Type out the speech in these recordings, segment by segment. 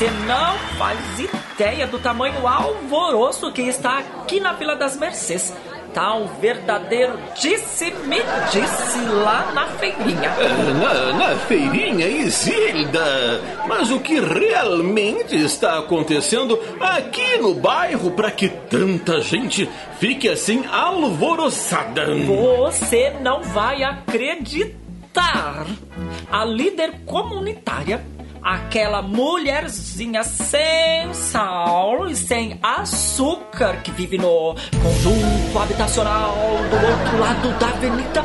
Você não faz ideia do tamanho alvoroço que está aqui na Vila das Mercês. Tá um verdadeiro disse-me-disse lá na feirinha. Na, na feirinha, Isilda. Mas o que realmente está acontecendo aqui no bairro para que tanta gente fique assim alvoroçada? Você não vai acreditar. A líder comunitária aquela mulherzinha sem sal e sem açúcar que vive no conjunto habitacional do outro lado da avenida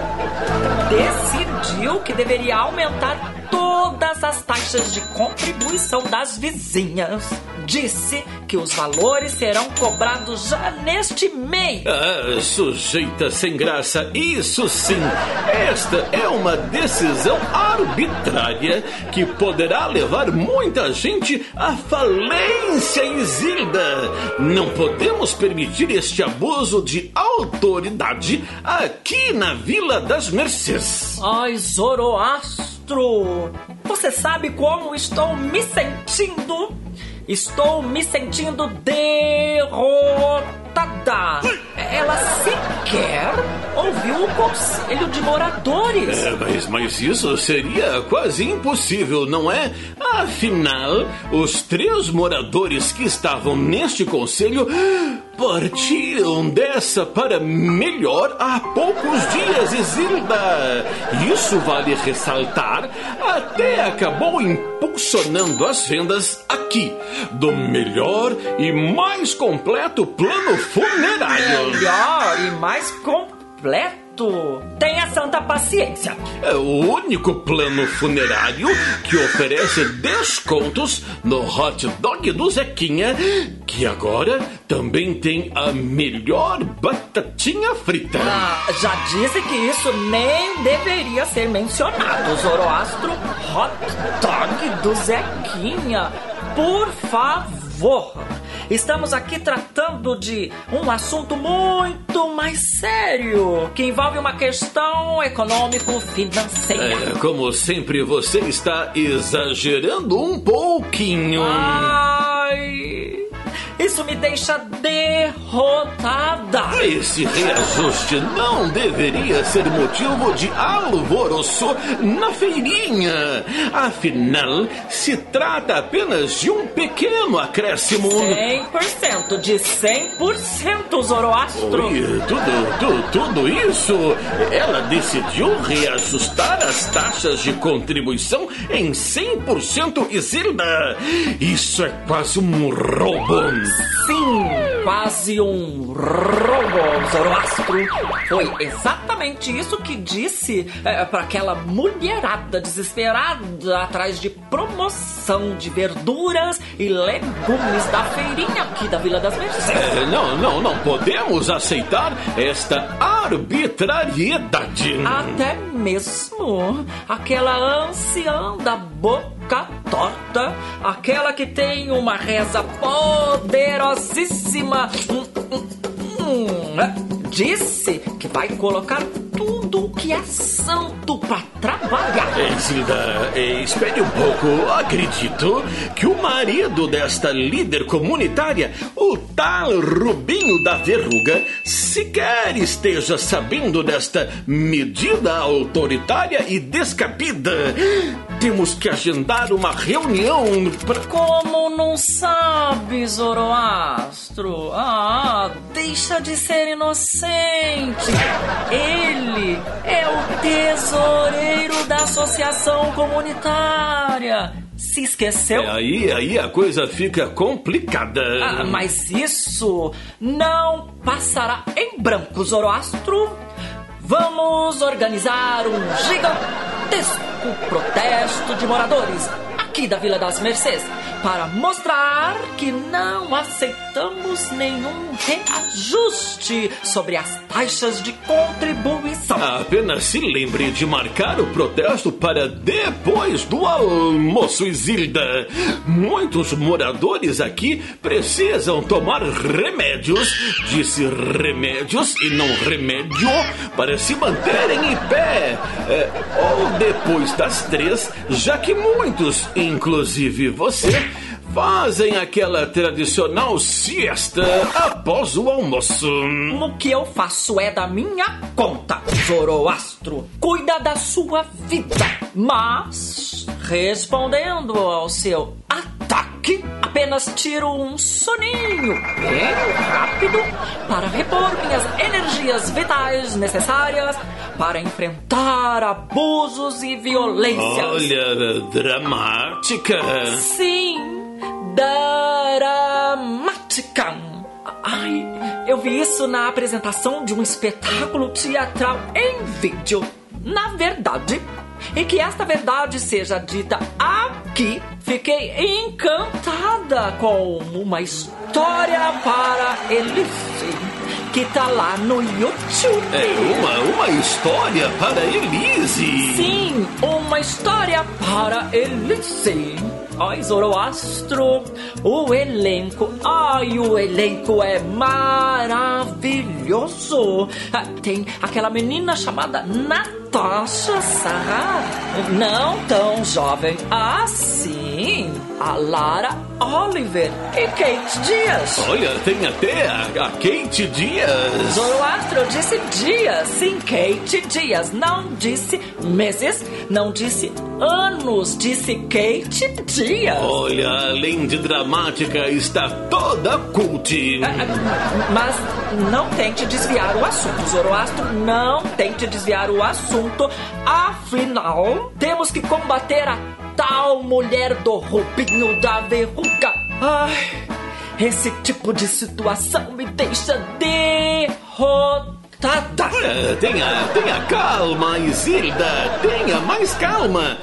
decidiu que deveria aumentar todas as taxas de contribuição das vizinhas. Disse que os valores serão cobrados já neste mês. Ah, sujeita sem graça, isso sim. Esta é uma decisão arbitrária que poderá levar muita gente à falência, Isilda. Não podemos permitir este abuso de autoridade aqui na Vila das Mercês. Ai, Zoroastro, você sabe como estou me sentindo? Estou me sentindo derrotada. Ela sequer ouviu o conselho de moradores. É, mas, mas isso seria quase impossível, não é? Afinal, os três moradores que estavam neste conselho partiram dessa para melhor há poucos dias, Isilda. Isso vale ressaltar, até acabou impulsionando as vendas aqui do melhor e mais completo plano funerário. Melhor e mais completo? Tenha santa paciência. É o único plano funerário que oferece descontos no hot dog do Zequinha, que agora também tem a melhor batatinha frita. Ah, já disse que isso nem deveria ser mencionado, Zoroastro. Hot dog do Zequinha. Por favor. Estamos aqui tratando de um assunto muito mais sério, que envolve uma questão econômico-financeira. É, como sempre, você está exagerando um pouquinho. Ai. Isso me deixa derrotada. Esse reajuste não deveria ser motivo de alvoroço na feirinha. Afinal, se trata apenas de um pequeno acréscimo. 100% de 100% Zoroastro. Oi, tudo, tudo, tudo isso? Ela decidiu reajustar as taxas de contribuição em 100% Isilda. Isso é quase um roubo. Sim, quase um roubo, Zoroastro. Foi exatamente isso que disse é, para aquela mulherada desesperada atrás de promoção de verduras e legumes da feirinha aqui da Vila das Mercês. É, não, não, não podemos aceitar esta arbitrariedade. Até mesmo aquela anciã da boca torta, aquela que tem uma reza poderosíssima, hum, hum, hum, disse que vai colocar tudo que é santo para trabalhar. Eh, espere um pouco. Acredito que o marido desta líder comunitária, o tal Rubinho da Verruga, sequer esteja sabendo desta medida autoritária e descabida. Temos que agendar uma reunião para. Como não sabe, Zoroastro? Ah, deixa de ser inocente. Ele é o tesoureiro da associação comunitária. Se esqueceu? É, aí, aí a coisa fica complicada. Ah, mas isso não passará em branco, Zoroastro. Vamos organizar um gigantesco protesto de moradores aqui da Vila das Mercês para mostrar que não aceitamos nenhum reajuste sobre as taxas de contribuição. Apenas se lembre de marcar o protesto para depois do almoço, Isilda. Muitos moradores aqui precisam tomar remédios, disse remédios e não remédio, para se manterem em pé. É, ou depois das três, já que muitos, inclusive você, fazem aquela tradicional siesta após o almoço. O que eu faço é da minha conta. Zoroastro cuida da sua vida, mas respondendo ao seu ataque, apenas tiro um soninho bem rápido para repor minhas energias vitais necessárias para enfrentar abusos e violências. Olha, dramática. Sim, dramática. Ai, eu vi isso na apresentação de um espetáculo teatral em vídeo. Na verdade, e que esta verdade seja dita aqui, fiquei encantada com uma história para Elise, que tá lá no YouTube. É uma, uma história para Elise. Sim, uma história para Elise. Ai, Zoroastro, o elenco, ai, o elenco é maravilhoso. Ah, Tem aquela menina chamada Natasha Sarra, não tão jovem assim. A Lara Oliver e Kate Dias. Olha, tem até a, a Kate Dias. Zoroastro disse dias, sim, Kate Dias. Não disse meses, não disse anos, disse Kate Dias. Olha, além de dramática, está toda cult. Mas não tente desviar o assunto, Zoroastro. Não tente desviar o assunto. Afinal, temos que combater a tal mulher do roupinho da verruga. Ai, esse tipo de situação me deixa derrotada. É, Tenha, tenha calma, Isilda. Tenha mais calma.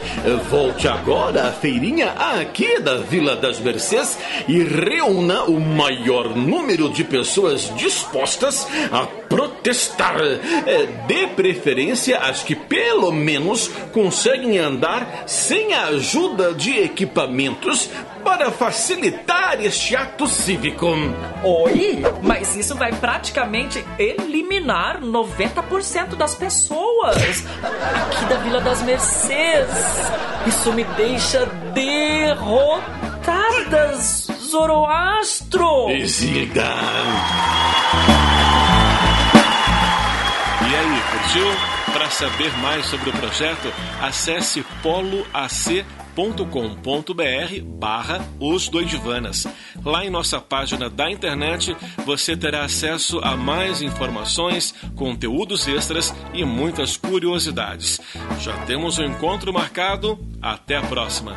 Volte agora à feirinha aqui da Vila das Mercês e reúna o maior número de pessoas dispostas a protestar. É, De preferência, as que pelo menos conseguem andar sem a ajuda de equipamentos para facilitar este ato cívico. Oi? Mas isso vai praticamente eliminar 90% das pessoas aqui da Vila das Mercês. Isso me deixa derrotada, Zoroastro. Isilda. E aí, curtiu? Para saber mais sobre o projeto, acesse poloac.com.br barra os doidivanas. Lá em nossa página da internet você terá acesso a mais informações, conteúdos extras e muitas curiosidades. Já temos um encontro marcado. Até a próxima!